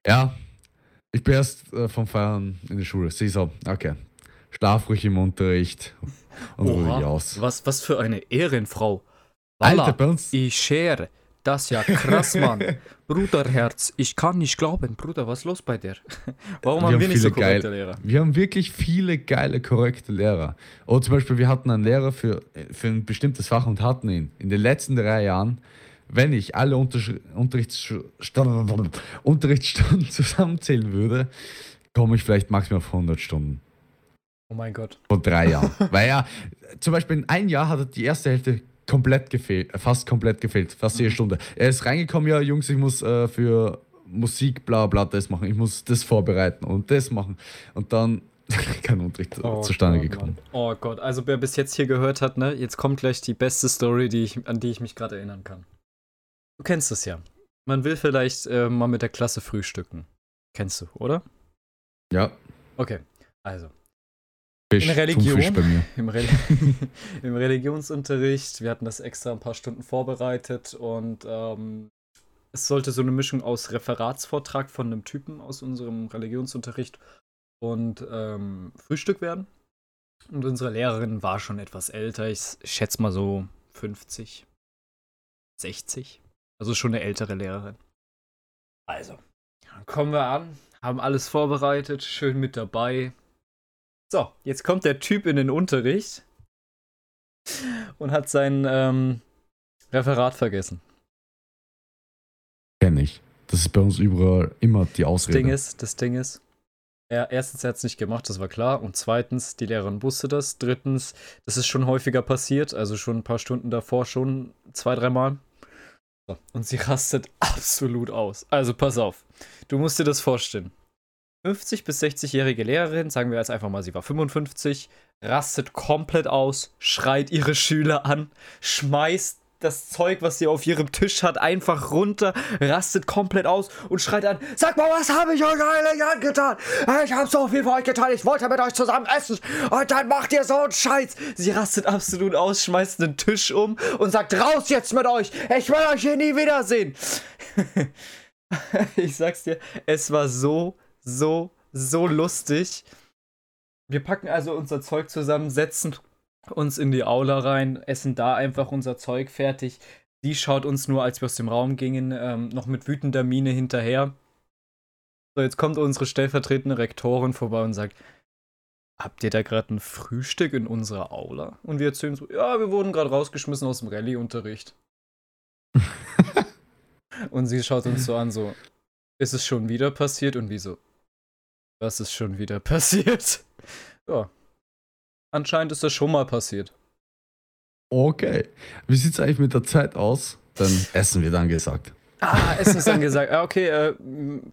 ja, ich bin erst äh, vom Feiern in der Schule. Sie so, okay, schlaf ruhig im Unterricht und ruhig aus. Was, was für eine Ehrenfrau. Alter, Alter, bei uns. Ich schere. Das ist ja krass, Mann. Bruderherz, ich kann nicht glauben. Bruder, was ist los bei dir? Warum wir haben wir nicht so korrekte geil, Lehrer? Wir haben wirklich viele geile, korrekte Lehrer. Oder zum Beispiel, wir hatten einen Lehrer für, für ein bestimmtes Fach und hatten ihn in den letzten drei Jahren, wenn ich alle Unterrichtsstunden, Unterrichtsstunden zusammenzählen würde, komme ich vielleicht maximal auf 100 Stunden. Oh mein Gott. Vor drei Jahren. Weil ja, zum Beispiel in einem Jahr hat er die erste Hälfte komplett gefehlt, fast komplett gefehlt, fast jede mhm. Stunde. Er ist reingekommen, ja, Jungs, ich muss äh, für Musik bla bla das machen, ich muss das vorbereiten und das machen. Und dann kein Unterricht oh zustande Gott, gekommen. Mann. Oh Gott, also wer bis jetzt hier gehört hat, ne, jetzt kommt gleich die beste Story, die ich, an die ich mich gerade erinnern kann. Du kennst es ja. Man will vielleicht äh, mal mit der Klasse frühstücken. Kennst du, oder? Ja. Okay, also. Fisch, in Religion. Im, Re Im, Religionsunterricht, wir hatten das extra ein paar Stunden vorbereitet und ähm, es sollte so eine Mischung aus Referatsvortrag von einem Typen aus unserem Religionsunterricht und ähm, Frühstück werden. Und unsere Lehrerin war schon etwas älter, ich schätze mal so 50, 60. Also schon eine ältere Lehrerin. Also, dann kommen wir an, haben alles vorbereitet, schön mit dabei. So, jetzt kommt der Typ in den Unterricht und hat sein ähm, Referat vergessen. Kenn ich. Das ist bei uns überall immer die Ausrede. Das Ding ist, das Ding ist, er, erstens, er hat es nicht gemacht, das war klar. Und zweitens, die Lehrerin wusste das. Drittens, das ist schon häufiger passiert, also schon ein paar Stunden davor, schon zwei, dreimal. Und sie rastet absolut aus. Also pass auf, du musst dir das vorstellen. 50 bis 60-jährige Lehrerin, sagen wir jetzt einfach mal, sie war 55, rastet komplett aus, schreit ihre Schüler an, schmeißt das Zeug, was sie auf ihrem Tisch hat, einfach runter, rastet komplett aus und schreit an: Sag mal, was habe ich euch eigentlich angetan? Ich habe so viel für euch getan, ich wollte mit euch zusammen essen und dann macht ihr so einen Scheiß. Sie rastet absolut aus, schmeißt den Tisch um und sagt: Raus jetzt mit euch, ich will euch hier nie wiedersehen. ich sag's dir, es war so so, so lustig. Wir packen also unser Zeug zusammen, setzen uns in die Aula rein, essen da einfach unser Zeug fertig. Die schaut uns nur, als wir aus dem Raum gingen, ähm, noch mit wütender Miene hinterher. So, jetzt kommt unsere stellvertretende Rektorin vorbei und sagt, habt ihr da gerade ein Frühstück in unserer Aula? Und wir erzählen so, ja, wir wurden gerade rausgeschmissen aus dem Rallye-Unterricht. und sie schaut uns so an, so, ist es schon wieder passiert? Und wie so, was ist schon wieder passiert? Ja. Anscheinend ist das schon mal passiert. Okay. Wie sieht es eigentlich mit der Zeit aus? Dann Essen wird angesagt. Ah, Essen ist angesagt. Ah, okay, äh,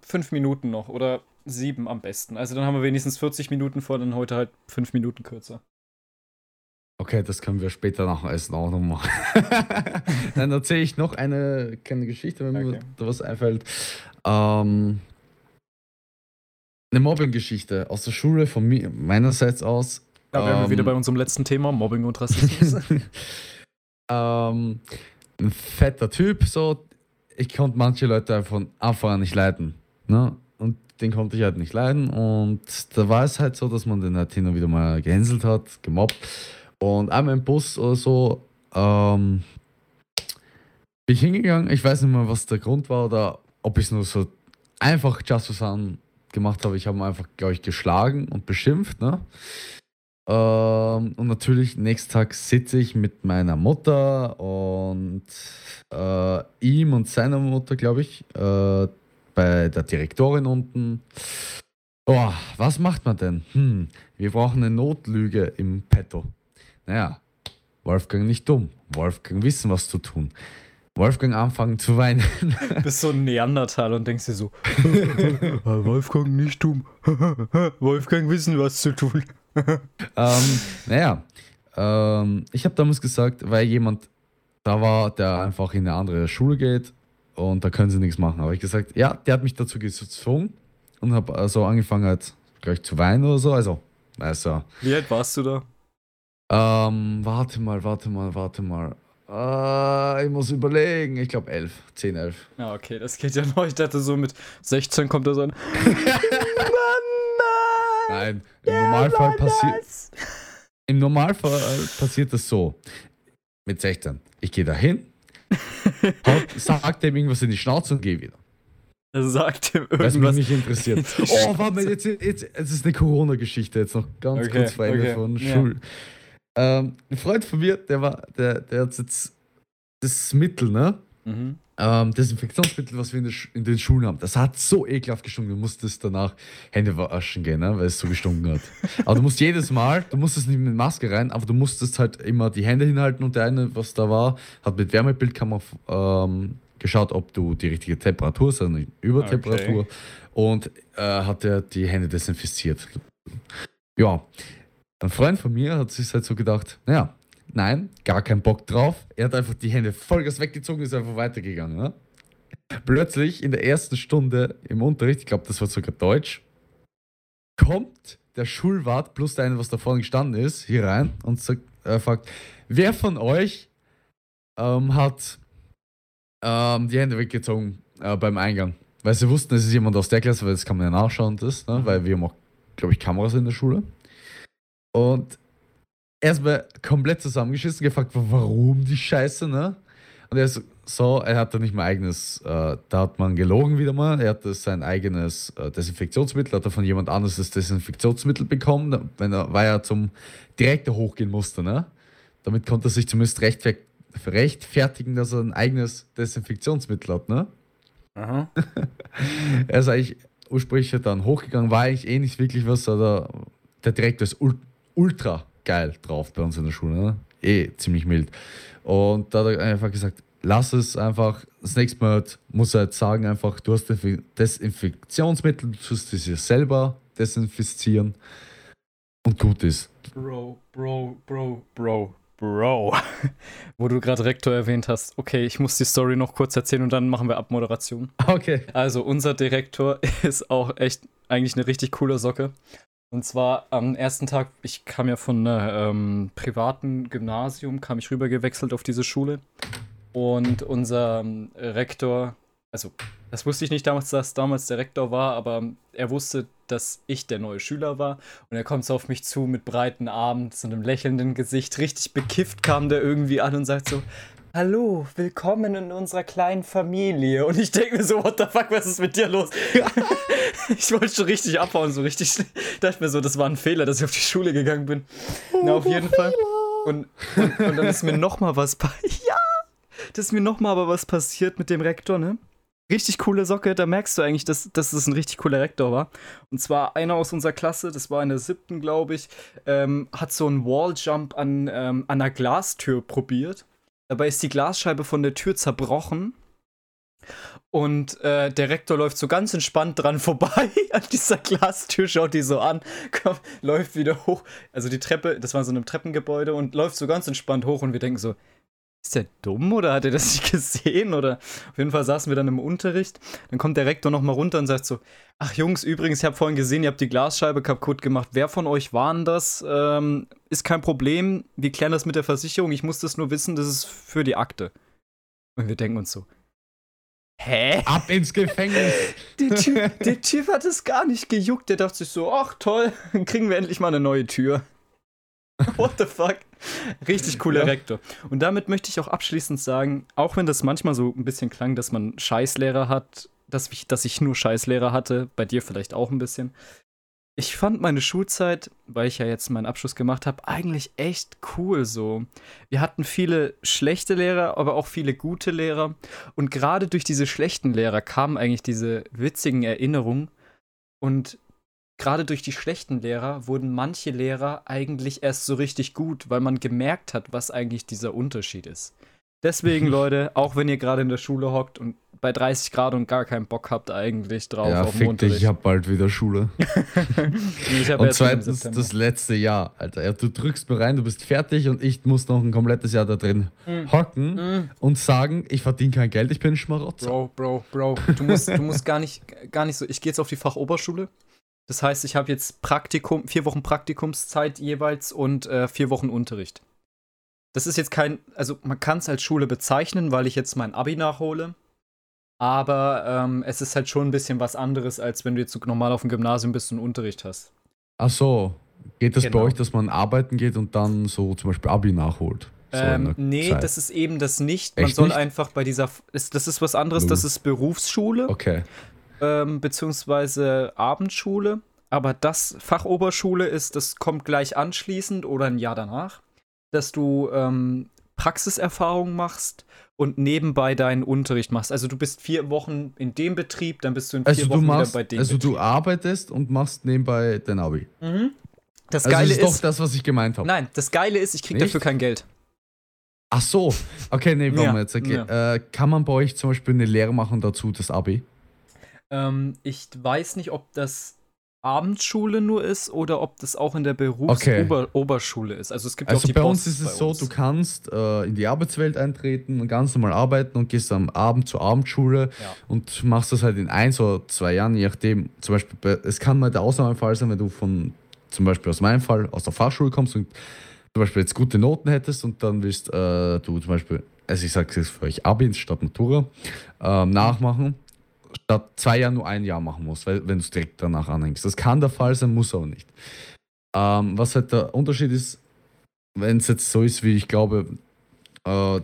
fünf Minuten noch oder sieben am besten. Also dann haben wir wenigstens 40 Minuten vor, dann heute halt fünf Minuten kürzer. Okay, das können wir später nach dem Essen auch noch machen. dann erzähle ich noch eine kleine Geschichte, wenn okay. mir da was einfällt. Ähm, eine Mobbing-Geschichte aus der Schule von mir, meinerseits aus. Da wären ähm, wir wieder ähm, bei unserem letzten Thema, Mobbing und Rassismus. ähm, ein fetter Typ, so. Ich konnte manche Leute einfach von Anfang an nicht leiden. Ne? Und den konnte ich halt nicht leiden. Und da war es halt so, dass man den halt hin und wieder mal gehänselt hat, gemobbt. Und einmal im Bus oder so ähm, bin ich hingegangen. Ich weiß nicht mehr, was der Grund war oder ob ich es nur so einfach just for fun gemacht habe, ich habe ihn einfach, glaube ich, geschlagen und beschimpft. Ne? Ähm, und natürlich, nächsten Tag sitze ich mit meiner Mutter und äh, ihm und seiner Mutter, glaube ich, äh, bei der Direktorin unten. Oh, was macht man denn? Hm, wir brauchen eine Notlüge im Petto. Naja, Wolfgang nicht dumm. Wolfgang wissen, was zu tun. Wolfgang anfangen zu weinen. Du bist so ein Neandertal und denkst dir so, Wolfgang nicht dumm. Wolfgang wissen, was zu tun. ähm, naja, ähm, ich habe damals gesagt, weil jemand da war, der einfach in eine andere Schule geht und da können sie nichts machen. Aber ich gesagt, ja, der hat mich dazu gezwungen und habe also angefangen halt gleich zu weinen oder so. Also, also. Wie alt warst du da? Ähm, warte mal, warte mal, warte mal. Äh, ich muss überlegen. Ich glaube 11, 10, 11. Ja, okay, das geht ja noch. Ich dachte so mit 16 kommt er so ein. Nein, im Normalfall passiert. Im Normalfall passiert das so. Mit 16. Ich gehe da hin, sag dem irgendwas in die Schnauze und gehe wieder. Er sagt ihm irgendwas. Was mich nicht interessiert. oh, warte mal, jetzt, jetzt, jetzt ist eine Corona-Geschichte jetzt noch ganz okay, kurz vor Ende okay. von Schul. Ja. Ähm, ein Freund von mir, der war, der, der hat jetzt das Mittel, ne? Mhm ähm, Desinfektionsmittel, was wir in, in, den Schulen haben, das hat so ekelhaft gestunken. Du musstest danach Hände waschen gehen, ne, weil es so gestunken hat. aber du musst jedes Mal, du musstest nicht mit Maske rein, aber du musstest halt immer die Hände hinhalten und der eine, was da war, hat mit Wärmebildkammer ähm, geschaut, ob du die richtige Temperatur hast, also Übertemperatur, okay. und äh, hat er die Hände desinfiziert. Ja, ein Freund von mir hat sich halt so gedacht, naja, Nein, gar keinen Bock drauf. Er hat einfach die Hände vollgas weggezogen ist einfach weitergegangen. Ne? Plötzlich in der ersten Stunde im Unterricht, ich glaube, das war sogar Deutsch, kommt der Schulwart plus der eine, was da vorne gestanden ist, hier rein und sagt, äh, fragt, wer von euch ähm, hat ähm, die Hände weggezogen äh, beim Eingang? Weil sie wussten, es ist jemand aus der Klasse, weil das kann man ja nachschauen, das, ne? weil wir haben auch, glaube ich, Kameras in der Schule. Und erstmal komplett zusammengeschissen, gefragt, warum die Scheiße, ne? Und er ist so, er hat da nicht mehr eigenes, äh, da hat man gelogen wieder mal, er hat sein eigenes äh, Desinfektionsmittel, hat er von jemand anderes das Desinfektionsmittel bekommen, wenn er, weil er zum Direktor hochgehen musste, ne? Damit konnte er sich zumindest rechtfer rechtfertigen, dass er ein eigenes Desinfektionsmittel hat, ne? Aha. er ist eigentlich ursprünglich dann hochgegangen, war eigentlich eh nicht wirklich was, aber der Direktor ist ultra geil drauf bei uns in der Schule. Ne? Eh ziemlich mild. Und da hat er einfach gesagt, lass es einfach. Das nächste Mal muss er jetzt sagen, einfach, du hast Desinfektionsmittel, du tust es dir selber desinfizieren und gut ist. Bro, Bro, Bro, Bro, Bro. Wo du gerade Rektor erwähnt hast. Okay, ich muss die Story noch kurz erzählen und dann machen wir Abmoderation. Okay. Also, unser Direktor ist auch echt eigentlich eine richtig coole Socke. Und zwar am ersten Tag, ich kam ja von einem ähm, privaten Gymnasium, kam ich rüber gewechselt auf diese Schule. Und unser ähm, Rektor, also das wusste ich nicht damals, dass damals der Rektor war, aber er wusste, dass ich der neue Schüler war. Und er kommt so auf mich zu mit breiten Armen, so einem lächelnden Gesicht. Richtig bekifft kam der irgendwie an und sagt so, Hallo, willkommen in unserer kleinen Familie. Und ich denke mir so, what the fuck, was ist mit dir los? ich wollte schon richtig abhauen, so richtig. Ich dachte mir so, das war ein Fehler, dass ich auf die Schule gegangen bin. Oh, Na, auf jeden Fall. Und, und, und, dann ist mir nochmal was passiert. Ja! Das ist mir nochmal aber was passiert mit dem Rektor, ne? Richtig coole Socke, da merkst du eigentlich, dass, dass es ein richtig cooler Rektor war. Und zwar einer aus unserer Klasse, das war in der siebten, glaube ich, ähm, hat so einen Walljump an, ähm, an einer Glastür probiert Dabei ist die Glasscheibe von der Tür zerbrochen. Und äh, der Rektor läuft so ganz entspannt dran vorbei an dieser Glastür, schaut die so an, komm, läuft wieder hoch. Also die Treppe, das war so ein Treppengebäude und läuft so ganz entspannt hoch und wir denken so, ist der dumm oder hat er das nicht gesehen? Oder auf jeden Fall saßen wir dann im Unterricht. Dann kommt der Rektor nochmal runter und sagt so: Ach Jungs, übrigens, ich habe vorhin gesehen, ihr habt die Glasscheibe kaputt gemacht. Wer von euch waren das? Ähm, ist kein Problem. Wir klären das mit der Versicherung. Ich muss das nur wissen, das ist für die Akte. Und wir denken uns so: Hä? Ab ins Gefängnis. der, typ, der Typ hat es gar nicht gejuckt. Der dachte sich so: Ach toll, dann kriegen wir endlich mal eine neue Tür. What the fuck? Richtig cooler ja. Rektor. Und damit möchte ich auch abschließend sagen, auch wenn das manchmal so ein bisschen klang, dass man Scheißlehrer hat, dass ich, dass ich nur Scheißlehrer hatte, bei dir vielleicht auch ein bisschen. Ich fand meine Schulzeit, weil ich ja jetzt meinen Abschluss gemacht habe, eigentlich echt cool so. Wir hatten viele schlechte Lehrer, aber auch viele gute Lehrer. Und gerade durch diese schlechten Lehrer kamen eigentlich diese witzigen Erinnerungen. Und gerade durch die schlechten Lehrer wurden manche Lehrer eigentlich erst so richtig gut, weil man gemerkt hat, was eigentlich dieser Unterschied ist. Deswegen, Leute, auch wenn ihr gerade in der Schule hockt und bei 30 Grad und gar keinen Bock habt eigentlich drauf ja, auf fick dich, ich hab bald wieder Schule. hab und zweitens das letzte Jahr, Alter. Ja, du drückst mir rein, du bist fertig und ich muss noch ein komplettes Jahr da drin mm. hocken mm. und sagen, ich verdiene kein Geld, ich bin ein Schmarotzer. Bro, Bro, Bro, du musst, du musst gar nicht, gar nicht so. Ich gehe jetzt auf die Fachoberschule. Das heißt, ich habe jetzt Praktikum, vier Wochen Praktikumszeit jeweils und äh, vier Wochen Unterricht. Das ist jetzt kein, also man kann es als Schule bezeichnen, weil ich jetzt mein Abi nachhole. Aber ähm, es ist halt schon ein bisschen was anderes, als wenn du jetzt normal auf dem Gymnasium bist und Unterricht hast. Ach so. Geht das genau. bei euch, dass man arbeiten geht und dann so zum Beispiel Abi nachholt? So ähm, nee, Zeit. das ist eben das nicht. Man Echt soll nicht? einfach bei dieser. Ist, das ist was anderes, das ist Berufsschule. Okay. Ähm, beziehungsweise Abendschule. Aber das Fachoberschule ist, das kommt gleich anschließend oder ein Jahr danach dass du ähm, Praxiserfahrung machst und nebenbei deinen Unterricht machst. Also du bist vier Wochen in dem Betrieb, dann bist du in vier also Wochen machst, wieder bei dem Also Betrieb. du arbeitest und machst nebenbei dein Abi. Mhm. Das also Geile das ist, ist doch das, was ich gemeint habe. Nein, das Geile ist, ich krieg Nicht? dafür kein Geld. Ach so. Okay, nee, warum ja, jetzt? Okay. Ja. Äh, kann man bei euch zum Beispiel eine Lehre machen dazu, das Abi? Ähm, ich weiß nicht, ob das Abendschule nur ist oder ob das auch in der Berufsoberschule okay. ist. Also es gibt also auch die bei uns ist es so, du kannst äh, in die Arbeitswelt eintreten und ganz normal arbeiten und gehst am Abend zur Abendschule ja. und machst das halt in ein oder zwei Jahren, je nachdem. Zum Beispiel, es kann mal der Ausnahmefall sein, wenn du von, zum Beispiel aus meinem Fall, aus der Fachschule kommst und zum Beispiel jetzt gute Noten hättest und dann willst äh, du zum Beispiel, also ich sage es jetzt für euch, Abi statt Matura, äh, nachmachen statt zwei Jahren nur ein Jahr machen musst, weil, wenn du es direkt danach anhängst. Das kann der Fall sein, muss aber nicht. Ähm, was halt der Unterschied ist, wenn es jetzt so ist, wie ich glaube, äh,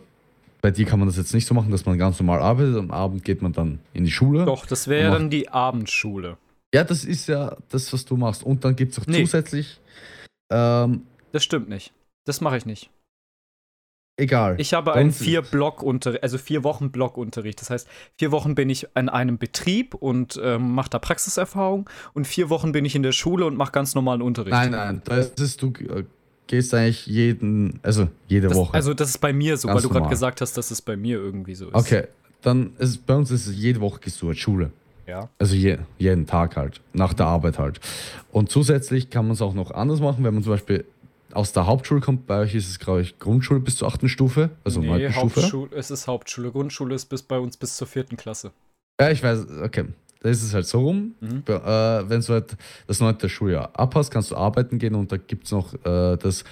bei dir kann man das jetzt nicht so machen, dass man ganz normal arbeitet. Am Abend geht man dann in die Schule. Doch, das wäre dann die Abendschule. Ja, das ist ja das, was du machst. Und dann gibt es auch nee. zusätzlich. Ähm, das stimmt nicht. Das mache ich nicht egal. Ich habe einen vier Block Unterricht, also vier Wochen Blockunterricht. Das heißt, vier Wochen bin ich an einem Betrieb und ähm, mache da Praxiserfahrung und vier Wochen bin ich in der Schule und mache ganz normalen Unterricht. Nein, nein, das ist du äh, gehst eigentlich jeden, also jede das, Woche. Also das ist bei mir so, ganz weil du gerade gesagt hast, dass es bei mir irgendwie so ist. Okay, dann ist bei uns ist es jede Woche gehst du Schule. Ja. Also je, jeden Tag halt, nach der Arbeit halt. Und zusätzlich kann man es auch noch anders machen, wenn man zum Beispiel aus der Hauptschule kommt, bei euch ist es, glaube ich, Grundschule bis zur achten Stufe, also nee, 9. Stufe. Es ist Hauptschule. Grundschule ist bis bei uns bis zur vierten Klasse. Ja, ich weiß, okay. Da ist es halt so rum. Mhm. Äh, wenn du halt das neunte Schuljahr abhast, kannst du arbeiten gehen und da gibt es noch äh, das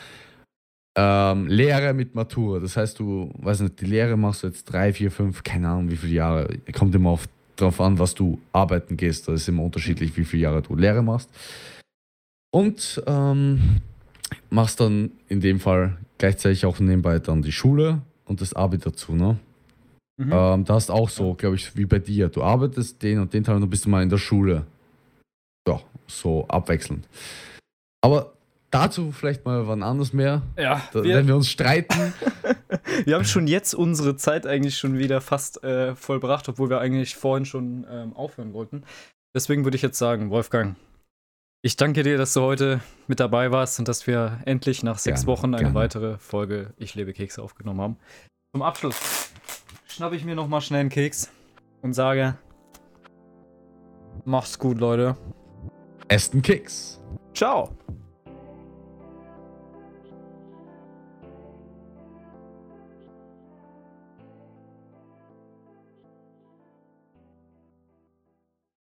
ähm, Lehre mit Matur. Das heißt, du, weiß nicht, die Lehre machst du jetzt drei, vier, fünf, keine Ahnung wie viele Jahre. Kommt immer auf, drauf an, was du arbeiten gehst. Das ist immer unterschiedlich, wie viele Jahre du Lehre machst. Und ähm, machst dann in dem Fall gleichzeitig auch nebenbei dann die Schule und das Abi dazu, ne? Mhm. Ähm, da hast auch so, glaube ich, wie bei dir. Du arbeitest den und den Teil und dann bist du mal in der Schule. Ja, so abwechselnd. Aber dazu vielleicht mal wann anders mehr. Ja. Da, wir, wenn wir uns streiten. wir haben schon jetzt unsere Zeit eigentlich schon wieder fast äh, vollbracht, obwohl wir eigentlich vorhin schon ähm, aufhören wollten. Deswegen würde ich jetzt sagen, Wolfgang, ich danke dir, dass du heute mit dabei warst und dass wir endlich nach sechs gerne, Wochen eine gerne. weitere Folge Ich lebe Kekse aufgenommen haben. Zum Abschluss schnappe ich mir nochmal schnell einen Keks und sage: Macht's gut, Leute. Esst einen Keks. Ciao.